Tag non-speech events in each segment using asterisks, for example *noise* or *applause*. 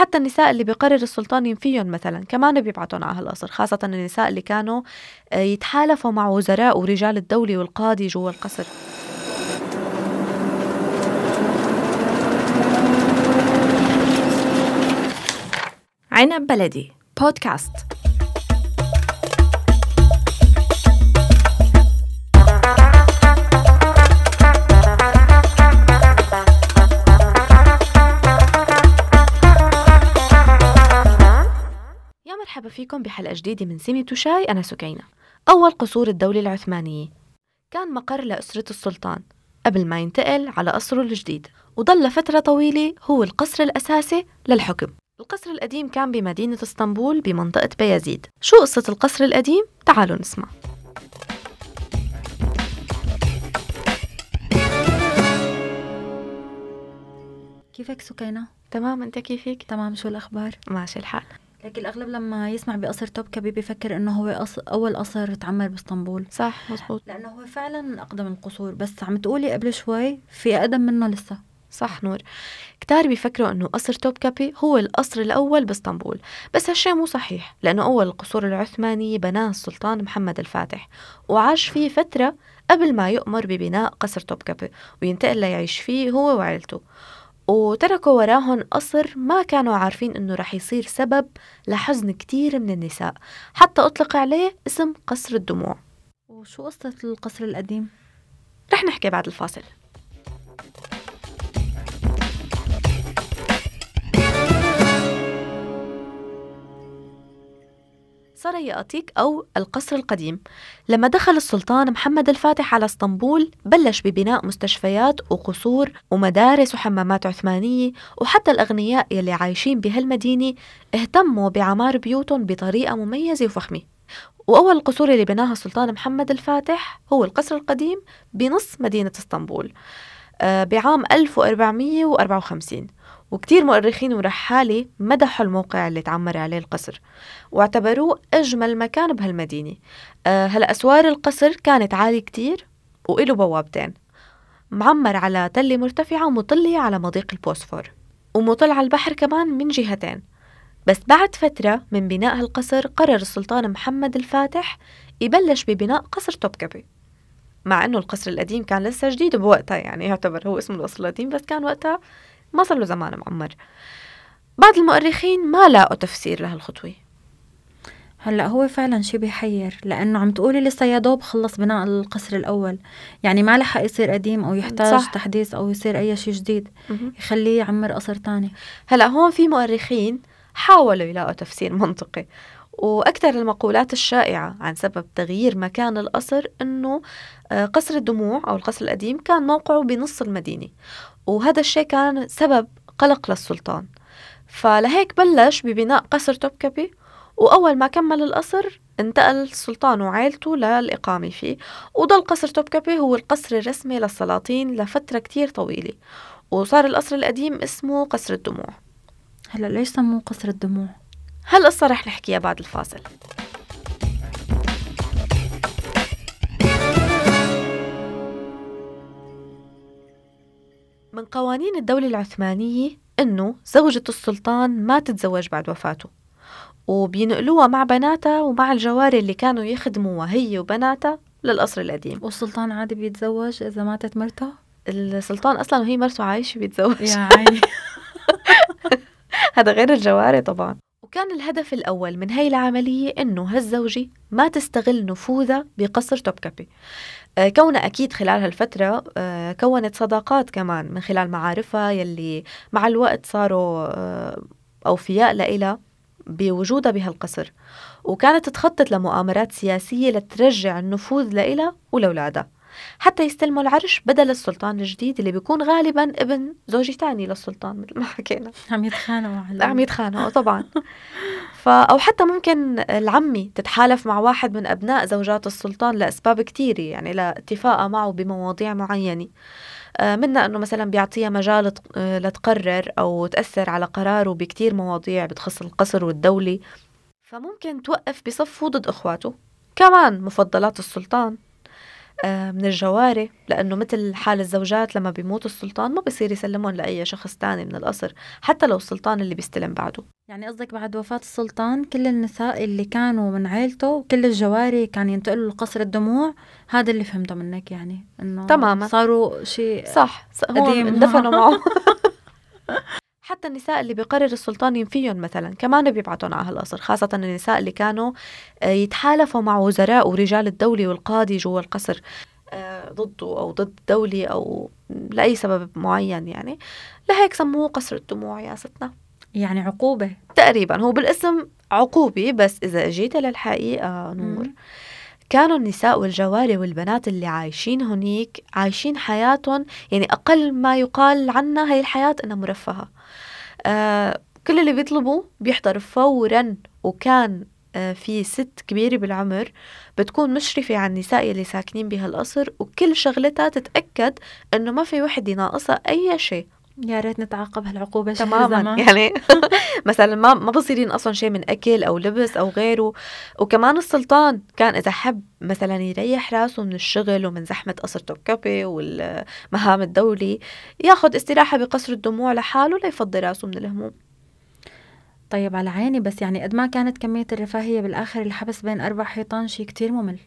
حتى النساء اللي بيقرر السلطان ينفيهم مثلا كمان بيبعتهم على هالقصر خاصة النساء اللي كانوا آه، يتحالفوا مع وزراء ورجال الدولة والقاضي جوا القصر. عنب بلدي بودكاست. مرحبا فيكم بحلقة جديدة من سيمي توشاي أنا سكينة أول قصور الدولة العثمانية كان مقر لأسرة السلطان قبل ما ينتقل على قصره الجديد وضل لفترة طويلة هو القصر الأساسي للحكم القصر القديم كان بمدينة اسطنبول بمنطقة بيازيد شو قصة القصر القديم؟ تعالوا نسمع كيفك سكينة؟ تمام أنت كيفك؟ تمام شو الأخبار؟ ماشي الحال لك الأغلب لما يسمع بقصر توبكبي بيفكر إنه هو أص... أول قصر تعمر بإسطنبول. صح مزبوط لأنه هو فعلا من أقدم القصور بس عم تقولي قبل شوي في أقدم منه لسه. صح نور. كتار بيفكروا إنه قصر توبكابي هو القصر الأول بإسطنبول بس هالشي مو صحيح لأنه أول القصور العثمانية بناه السلطان محمد الفاتح وعاش فيه فترة قبل ما يؤمر ببناء قصر توبكابي وينتقل ليعيش فيه هو وعيلته. وتركوا وراهم قصر ما كانوا عارفين إنه رح يصير سبب لحزن كتير من النساء. حتى أطلق عليه اسم قصر الدموع. وشو قصة القصر القديم؟ رح نحكي بعد الفاصل. سرياتيك أو القصر القديم. لما دخل السلطان محمد الفاتح على اسطنبول بلش ببناء مستشفيات وقصور ومدارس وحمامات عثمانية وحتى الأغنياء يلي عايشين بهالمدينة اهتموا بعمار بيوتهم بطريقة مميزة وفخمة. وأول القصور اللي بناها السلطان محمد الفاتح هو القصر القديم بنص مدينة اسطنبول. بعام 1454 وكتير مؤرخين ورحالة مدحوا الموقع اللي تعمر عليه القصر واعتبروه أجمل مكان بهالمدينة. هلا أسوار القصر كانت عالية كتير وإله بوابتين معمر على تلة مرتفعة ومطلة على مضيق البوسفور ومطل على البحر كمان من جهتين. بس بعد فترة من بناء هالقصر قرر السلطان محمد الفاتح يبلش ببناء قصر توبكبي مع إنه القصر القديم كان لسه جديد بوقتها يعني يعتبر هو اسمه القصر القديم بس كان وقتها ما صار له زمان معمر. بعض المؤرخين ما لاقوا تفسير لهالخطوة. هلأ هو فعلا شي بيحير لأنه عم تقولي لسه يا دوب خلص بناء القصر الأول. يعني ما لحق يصير قديم أو يحتاج صح. تحديث أو يصير أي شيء جديد يخليه يعمر قصر تاني. هلأ هون في مؤرخين حاولوا يلاقوا تفسير منطقي. وأكثر المقولات الشائعة عن سبب تغيير مكان القصر إنه آه، قصر الدموع أو القصر القديم كان موقعه بنص المدينة وهذا الشيء كان سبب قلق للسلطان. فلهيك بلش ببناء قصر توبكبي وأول ما كمل القصر انتقل السلطان وعائلته للإقامة فيه وضل قصر توبكبي هو القصر الرسمي للسلاطين لفترة كتير طويلة وصار القصر القديم اسمه قصر الدموع. هلأ ليش سموه قصر الدموع؟ هالقصة رح نحكيها بعد الفاصل. من قوانين الدولة العثمانية إنه زوجة السلطان ما تتزوج بعد وفاته وبينقلوها مع بناتها ومع الجواري اللي كانوا يخدموها هي وبناتها للقصر القديم. والسلطان عادي بيتزوج إذا ماتت مرته؟ السلطان أصلا وهي مرته عايشة بيتزوج. يا عيني. *laughs* هذا غير الجواري طبعا. وكان الهدف الأول من هاي العملية إنه هالزوجة ما تستغل نفوذها بقصر توبكابي آه، كونها أكيد خلال هالفترة آه، كونت صداقات كمان من خلال معارفها يلي مع الوقت صاروا آه، أوفياء لإلها بوجودها بهالقصر. وكانت تخطط لمؤامرات سياسية لترجع النفوذ لإلها ولأولادها. حتى يستلموا العرش بدل السلطان الجديد اللي بيكون غالبا ابن زوجة تاني للسلطان مثل ما حكينا. عم يتخانقوا عم يتخانقوا طبعا. ف أو حتى ممكن العمي تتحالف مع واحد من أبناء زوجات السلطان لأسباب كثيره يعني لاتفاقها معه بمواضيع معينة. آه، منا إنه مثلا بيعطيها مجال آه، لتقرر أو تأثر على قراره بكتير مواضيع بتخص القصر والدولة. فممكن توقف بصفه ضد إخواته. كمان مفضلات السلطان. من الجواري لأنه مثل حال الزوجات لما بيموت السلطان ما بصير يسلمهم لأي شخص تاني من القصر حتى لو السلطان اللي بيستلم بعده. يعني قصدك بعد وفاة السلطان كل النساء اللي كانوا من عيلته وكل الجواري كان ينتقلوا لقصر الدموع هذا اللي فهمته منك يعني إنه تماما. صاروا شيء صح هو قديم. اندفنوا معه. *laughs* حتى النساء اللي بيقرر السلطان ينفيهم مثلا كمان بيبعتهم على هالقصر خاصة النساء اللي كانوا آه، يتحالفوا مع وزراء ورجال الدولة والقاضي جوا القصر آه، ضده أو ضد الدولة أو لأي سبب معين يعني. لهيك سموه قصر الدموع يا ستنا. يعني عقوبة. تقريبا هو بالاسم عقوبة بس إذا أجيت للحقيقة نور مم. كانوا النساء والجواري والبنات اللي عايشين هنيك عايشين حياتهم يعني أقل ما يقال عنها هي الحياة إنها مرفهة. آه كل اللي بيطلبوا بيحضر فورا وكان آه في ست كبيرة بالعمر بتكون مشرفة على النساء اللي ساكنين بهالقصر وكل شغلتها تتأكد إنه ما في وحدة ناقصها أي شيء. يا ريت نتعاقب هالعقوبة تماما. *laughs* يعني *laughs* مثلا ما ما بصير ينقصهم شيء من أكل أو لبس أو غيره. وكمان السلطان كان إذا حب مثلا يريح راسه من الشغل ومن زحمة قصر توكبي والمهام الدولي ياخذ استراحة بقصر الدموع لحاله ليفضي راسه من الهموم. طيب على عيني بس يعني قد ما كانت كمية الرفاهية بالآخر الحبس بين أربع حيطان شيء كتير ممل.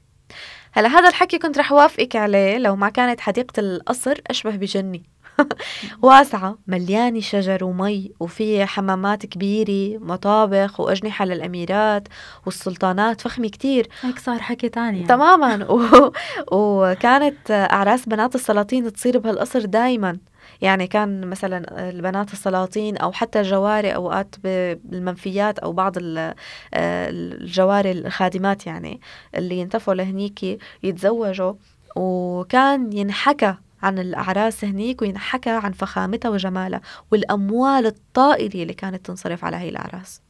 هلا هذا الحكي كنت رح وافقك عليه لو ما كانت حديقة القصر أشبه بجنه *laughs* واسعة مليانة شجر ومي وفيها حمامات كبيرة مطابخ وأجنحة للأميرات والسلطانات فخمة كتير. هيك صار حكي تاني يعني. تماما. *laughs* و... وكانت أعراس بنات السلاطين تصير بهالقصر دايما. يعني كان مثلا البنات السلاطين أو حتى الجواري أوقات بالمنفيات أو بعض آه، الجواري الخادمات يعني اللي ينتفوا لهنيك يتزوجوا. وكان ينحكى عن الأعراس هنيك وينحكى عن فخامتها وجمالها والأموال الطائلة اللي كانت تنصرف على هي الأعراس.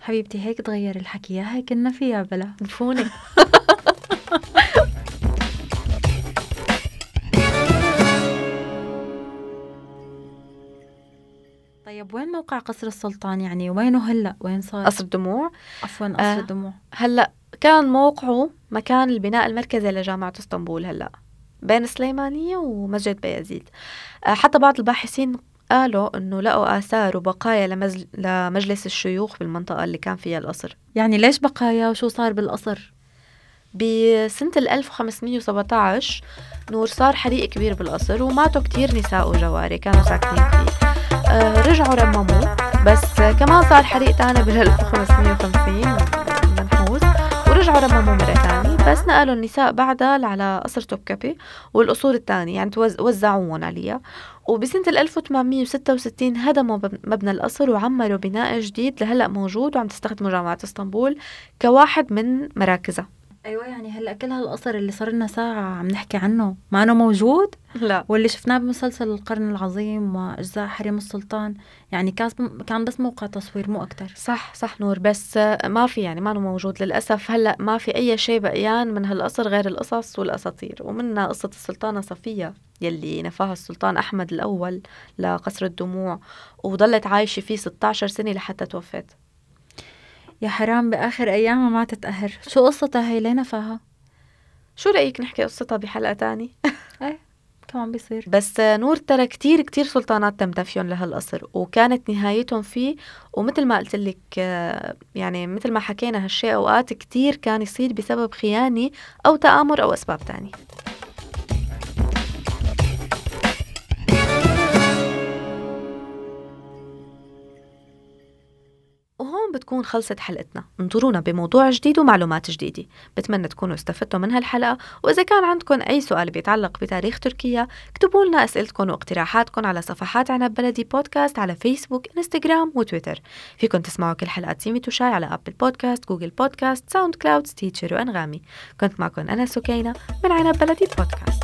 حبيبتي هيك تغير الحكي. يا هيك كنا فيها بلا. نفوني *laughs* طيب وين موقع قصر السلطان يعني؟ وينه هلا؟ وين صار؟ قصر الدموع. عفوا قصر آه. الدموع. هلا كان موقعه مكان البناء المركزي لجامعة اسطنبول هلا. بين سليمانية ومسجد بيازيد آه، حتى بعض الباحثين قالوا إنه لقوا آثار وبقايا لمزل... لمجلس الشيوخ بالمنطقة اللي كان فيها القصر. يعني ليش بقايا وشو صار بالقصر؟ بسنة ال 1517 نور صار حريق كبير بالقصر وماتوا كتير نساء وجواري كانوا ساكنين فيه. آه رجعوا رمموه بس كمان صار حريق تاني بال 1550 منحوس ورجعوا رمموه بس نقلوا النساء بعدها على قصر توبكبي والقصور التانية يعني وزعوهم عليها. وبسنة ال 1866 هدموا مب- مبنى القصر وعمروا بناء جديد لهلأ موجود وعم تستخدمه جامعة إسطنبول كواحد من مراكزها أيوه يعني هلا كل هالقصر اللي صار لنا ساعة عم نحكي عنه ما إنه موجود؟ لا. واللي شفناه بمسلسل القرن العظيم وأجزاء حريم السلطان يعني كان كان بس موقع تصوير مو أكتر. صح صح نور بس ما في يعني ما موجود للأسف. هلأ ما في أي شيء بقيان من هالقصر غير القصص والأساطير ومنها قصة السلطانة صفية يلي نفاها السلطان أحمد الأول لقصر الدموع وظلت عايشة فيه 16 سنة لحتى توفت يا حرام بآخر ايامها ما تتقهر شو قصتها هي ليه نفاها شو رأيك نحكي قصتها بحلقة تاني؟ *laughs* كمان بيصير. بس نور ترى كتير كتير سلطانات تم دفيهم لهالقصر وكانت نهايتهم فيه ومثل ما قلت لك آه، يعني مثل ما حكينا هالشيء أوقات كتير كان يصير بسبب خيانة أو تآمر أو أسباب تانية. وهون بتكون خلصت حلقتنا. انطرونا بموضوع جديد ومعلومات جديدة. بتمنى تكونوا استفدتوا من هالحلقة. وإذا كان عندكم أي سؤال بيتعلق بتاريخ تركيا اكتبوا لنا أسئلتكم واقتراحاتكم على صفحات عنب بلدي بودكاست على فيسبوك انستغرام وتويتر فيكن تسمعوا كل حلقات سيميت وشاي على Apple Podcast Google Podcast SoundCloud Stitcher وأنغامي كنت معكم أنا سكينة من عنب بلدي بودكاست